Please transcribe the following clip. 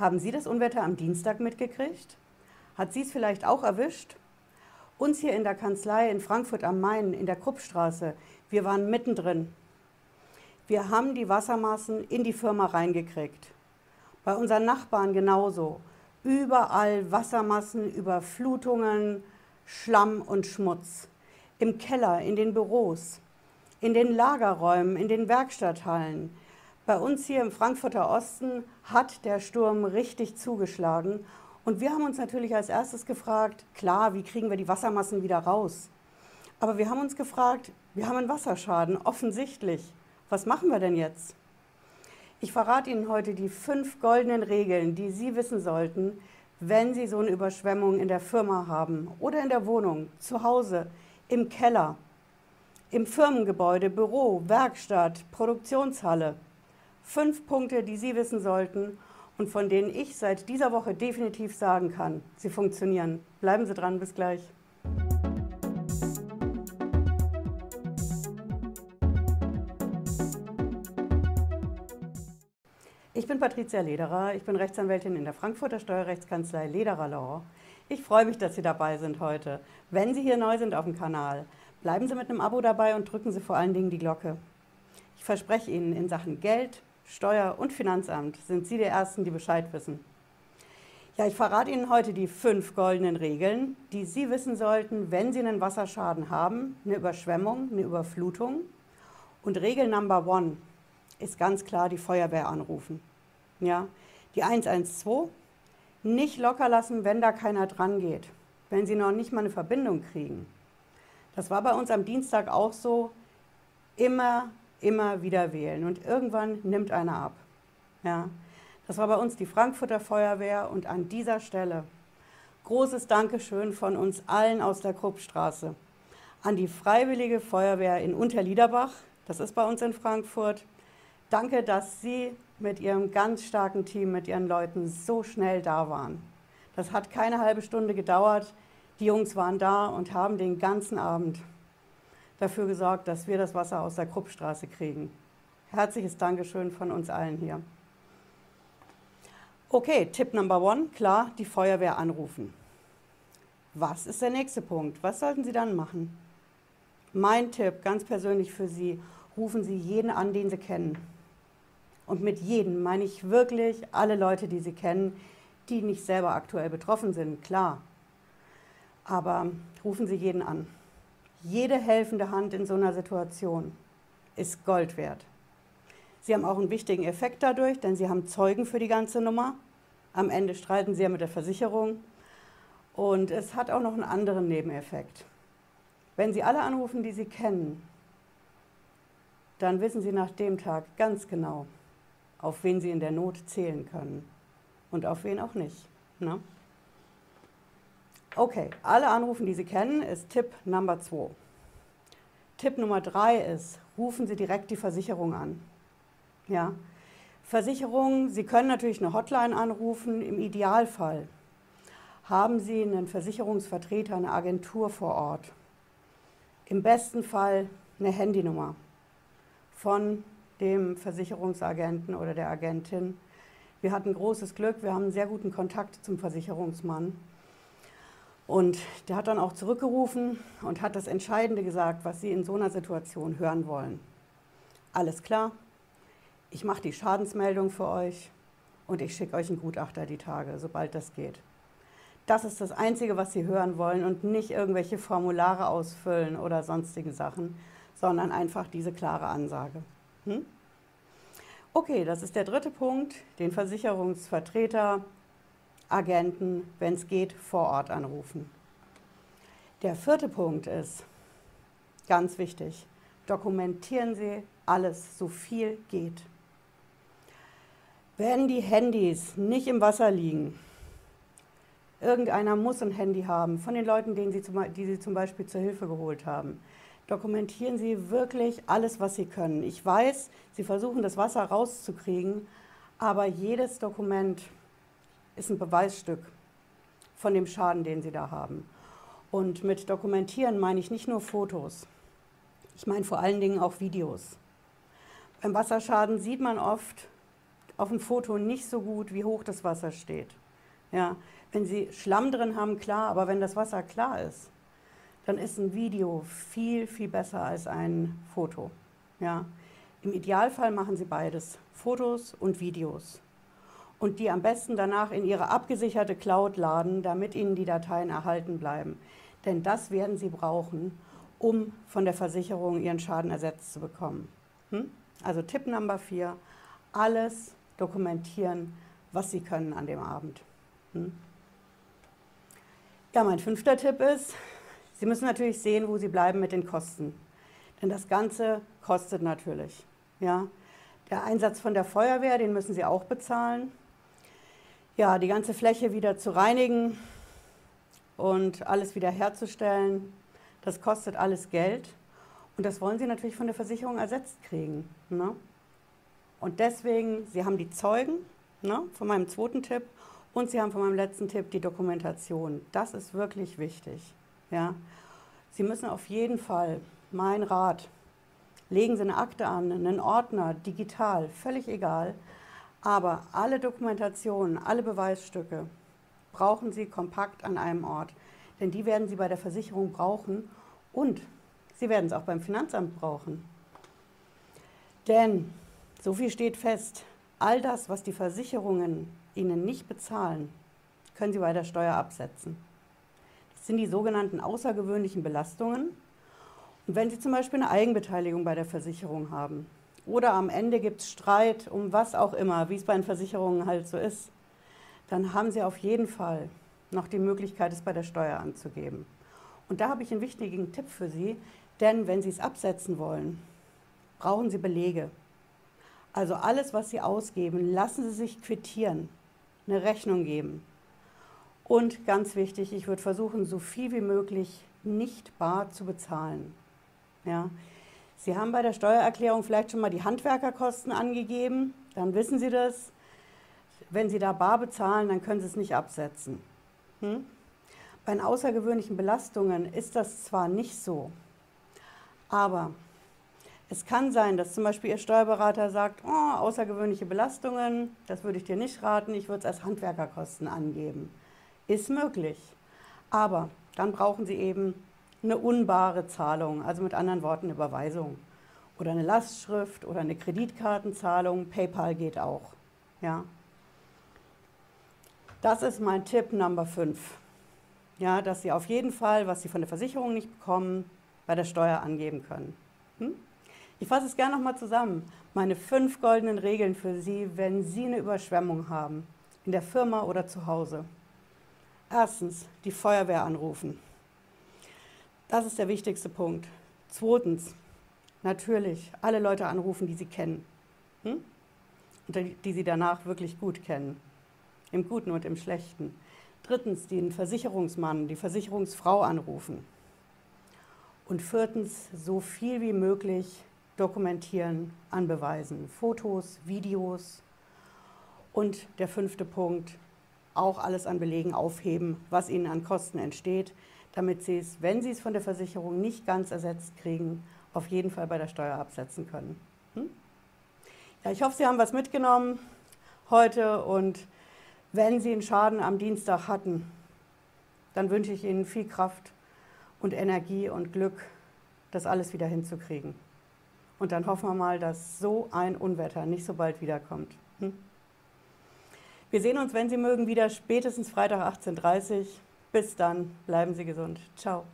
Haben Sie das Unwetter am Dienstag mitgekriegt? Hat Sie es vielleicht auch erwischt? Uns hier in der Kanzlei in Frankfurt am Main, in der Kruppstraße, wir waren mittendrin. Wir haben die Wassermassen in die Firma reingekriegt. Bei unseren Nachbarn genauso. Überall Wassermassen, Überflutungen, Schlamm und Schmutz. Im Keller, in den Büros, in den Lagerräumen, in den Werkstatthallen. Bei uns hier im Frankfurter Osten hat der Sturm richtig zugeschlagen. Und wir haben uns natürlich als erstes gefragt, klar, wie kriegen wir die Wassermassen wieder raus? Aber wir haben uns gefragt, wir haben einen Wasserschaden, offensichtlich. Was machen wir denn jetzt? Ich verrate Ihnen heute die fünf goldenen Regeln, die Sie wissen sollten, wenn Sie so eine Überschwemmung in der Firma haben oder in der Wohnung, zu Hause, im Keller, im Firmengebäude, Büro, Werkstatt, Produktionshalle. Fünf Punkte, die Sie wissen sollten und von denen ich seit dieser Woche definitiv sagen kann, sie funktionieren. Bleiben Sie dran, bis gleich. Ich bin Patricia Lederer, ich bin Rechtsanwältin in der Frankfurter Steuerrechtskanzlei Lederer Law. Ich freue mich, dass Sie dabei sind heute. Wenn Sie hier neu sind auf dem Kanal, bleiben Sie mit einem Abo dabei und drücken Sie vor allen Dingen die Glocke. Ich verspreche Ihnen, in Sachen Geld, Steuer- und Finanzamt sind Sie die Ersten, die Bescheid wissen. Ja, ich verrate Ihnen heute die fünf goldenen Regeln, die Sie wissen sollten, wenn Sie einen Wasserschaden haben, eine Überschwemmung, eine Überflutung. Und Regel Number One ist ganz klar die Feuerwehr anrufen. Ja, die 112, nicht locker lassen, wenn da keiner dran geht, wenn Sie noch nicht mal eine Verbindung kriegen. Das war bei uns am Dienstag auch so. Immer, immer wieder wählen und irgendwann nimmt einer ab. Ja, das war bei uns die Frankfurter Feuerwehr und an dieser Stelle großes Dankeschön von uns allen aus der Kruppstraße an die Freiwillige Feuerwehr in Unterliederbach, das ist bei uns in Frankfurt. Danke, dass Sie mit ihrem ganz starken Team, mit ihren Leuten so schnell da waren. Das hat keine halbe Stunde gedauert. Die Jungs waren da und haben den ganzen Abend dafür gesorgt, dass wir das Wasser aus der Kruppstraße kriegen. Herzliches Dankeschön von uns allen hier. Okay, Tipp Number One, klar, die Feuerwehr anrufen. Was ist der nächste Punkt? Was sollten Sie dann machen? Mein Tipp, ganz persönlich für Sie, rufen Sie jeden an, den Sie kennen. Und mit jedem meine ich wirklich alle Leute, die Sie kennen, die nicht selber aktuell betroffen sind, klar. Aber rufen Sie jeden an. Jede helfende Hand in so einer Situation ist Gold wert. Sie haben auch einen wichtigen Effekt dadurch, denn Sie haben Zeugen für die ganze Nummer. Am Ende streiten Sie ja mit der Versicherung. Und es hat auch noch einen anderen Nebeneffekt. Wenn Sie alle anrufen, die Sie kennen, dann wissen Sie nach dem Tag ganz genau, auf wen sie in der Not zählen können und auf wen auch nicht. Ne? Okay, alle anrufen, die Sie kennen, ist Tipp Nummer 2. Tipp Nummer 3 ist, rufen Sie direkt die Versicherung an. Ja, Versicherung, Sie können natürlich eine Hotline anrufen, im Idealfall haben Sie einen Versicherungsvertreter, eine Agentur vor Ort. Im besten Fall eine Handynummer von dem Versicherungsagenten oder der Agentin. Wir hatten großes Glück, wir haben einen sehr guten Kontakt zum Versicherungsmann. Und der hat dann auch zurückgerufen und hat das Entscheidende gesagt, was Sie in so einer Situation hören wollen. Alles klar, ich mache die Schadensmeldung für euch und ich schicke euch einen Gutachter die Tage, sobald das geht. Das ist das Einzige, was Sie hören wollen und nicht irgendwelche Formulare ausfüllen oder sonstige Sachen, sondern einfach diese klare Ansage. Hm? Okay, das ist der dritte Punkt, den Versicherungsvertreter, Agenten, wenn es geht, vor Ort anrufen. Der vierte Punkt ist, ganz wichtig, dokumentieren Sie alles, so viel geht. Wenn die Handys nicht im Wasser liegen, irgendeiner muss ein Handy haben, von den Leuten, denen Sie zum, die Sie zum Beispiel zur Hilfe geholt haben, dokumentieren Sie wirklich alles, was Sie können. Ich weiß, Sie versuchen das Wasser rauszukriegen, aber jedes Dokument ist ein Beweisstück von dem Schaden, den Sie da haben. Und mit dokumentieren meine ich nicht nur Fotos, ich meine vor allen Dingen auch Videos. Beim Wasserschaden sieht man oft auf dem Foto nicht so gut, wie hoch das Wasser steht. Ja, wenn Sie Schlamm drin haben, klar, aber wenn das Wasser klar ist, dann ist ein Video viel, viel besser als ein Foto. Ja. Im Idealfall machen Sie beides, Fotos und Videos. Und die am besten danach in Ihre abgesicherte Cloud laden, damit Ihnen die Dateien erhalten bleiben. Denn das werden Sie brauchen, um von der Versicherung Ihren Schaden ersetzt zu bekommen. Hm? Also Tipp Nummer 4, alles dokumentieren, was Sie können an dem Abend. Hm? Ja, mein fünfter Tipp ist, Sie müssen natürlich sehen, wo Sie bleiben mit den Kosten. Denn das Ganze kostet natürlich. Ja? Der Einsatz von der Feuerwehr, den müssen Sie auch bezahlen. Ja, die ganze Fläche wieder zu reinigen und alles wieder herzustellen, das kostet alles Geld. Und das wollen Sie natürlich von der Versicherung ersetzt kriegen. Ne? Und deswegen, Sie haben die Zeugen ne, von meinem zweiten Tipp und Sie haben von meinem letzten Tipp die Dokumentation. Das ist wirklich wichtig. Ja? Sie müssen auf jeden Fall, mein Rat, legen Sie eine Akte an, einen Ordner, digital, völlig egal. Aber alle Dokumentationen, alle Beweisstücke brauchen Sie kompakt an einem Ort. Denn die werden Sie bei der Versicherung brauchen und Sie werden es auch beim Finanzamt brauchen. Denn, so viel steht fest, all das, was die Versicherungen Ihnen nicht bezahlen, können Sie bei der Steuer absetzen. Das sind die sogenannten außergewöhnlichen Belastungen. Und wenn Sie zum Beispiel eine Eigenbeteiligung bei der Versicherung haben oder am Ende gibt es Streit um was auch immer, wie es bei den Versicherungen halt so ist, dann haben Sie auf jeden Fall noch die Möglichkeit, es bei der Steuer anzugeben. Und da habe ich einen wichtigen Tipp für Sie, denn wenn Sie es absetzen wollen, brauchen Sie Belege. Also alles, was Sie ausgeben, lassen Sie sich quittieren, eine Rechnung geben. Und ganz wichtig, ich würde versuchen, so viel wie möglich nicht bar zu bezahlen. Ja. Sie haben bei der Steuererklärung vielleicht schon mal die Handwerkerkosten angegeben, dann wissen Sie das. Wenn Sie da bar bezahlen, dann können Sie es nicht absetzen. Hm? Bei den außergewöhnlichen Belastungen ist das zwar nicht so, aber es kann sein, dass zum Beispiel Ihr Steuerberater sagt, oh, außergewöhnliche Belastungen, das würde ich dir nicht raten, ich würde es als Handwerkerkosten angeben. Ist möglich. Aber dann brauchen Sie eben eine unbare Zahlung, also mit anderen Worten eine Überweisung. Oder eine Lastschrift oder eine Kreditkartenzahlung. PayPal geht auch. Ja. Das ist mein Tipp Nummer 5. Ja, dass Sie auf jeden Fall, was Sie von der Versicherung nicht bekommen, bei der Steuer angeben können. Hm? Ich fasse es gerne nochmal zusammen. Meine fünf goldenen Regeln für Sie, wenn Sie eine Überschwemmung haben, in der Firma oder zu Hause. Erstens, die Feuerwehr anrufen. Das ist der wichtigste Punkt. Zweitens, natürlich alle Leute anrufen, die Sie kennen. Hm? Und die, Sie danach wirklich gut kennen im Guten und im Schlechten. Drittens den Versicherungsmann, die Versicherungsfrau anrufen. Und viertens so viel wie möglich dokumentieren, anbeweisen. Fotos, Videos. Und der fünfte Punkt, auch alles an Belegen aufheben, was Ihnen an Kosten entsteht, damit Sie es, wenn Sie es von der Versicherung nicht ganz ersetzt kriegen, auf jeden Fall bei der Steuer absetzen können. Hm? Ja, ich hoffe, Sie haben was mitgenommen heute und wenn Sie einen Schaden am Dienstag hatten, dann wünsche ich Ihnen viel Kraft und Energie und Glück, das alles wieder hinzukriegen. Und dann hoffen wir mal, dass so ein Unwetter nicht so bald wiederkommt. Hm? Wir sehen uns, wenn Sie mögen, wieder spätestens Freitag 18.30 Uhr. Bis dann, bleiben Sie gesund. Ciao.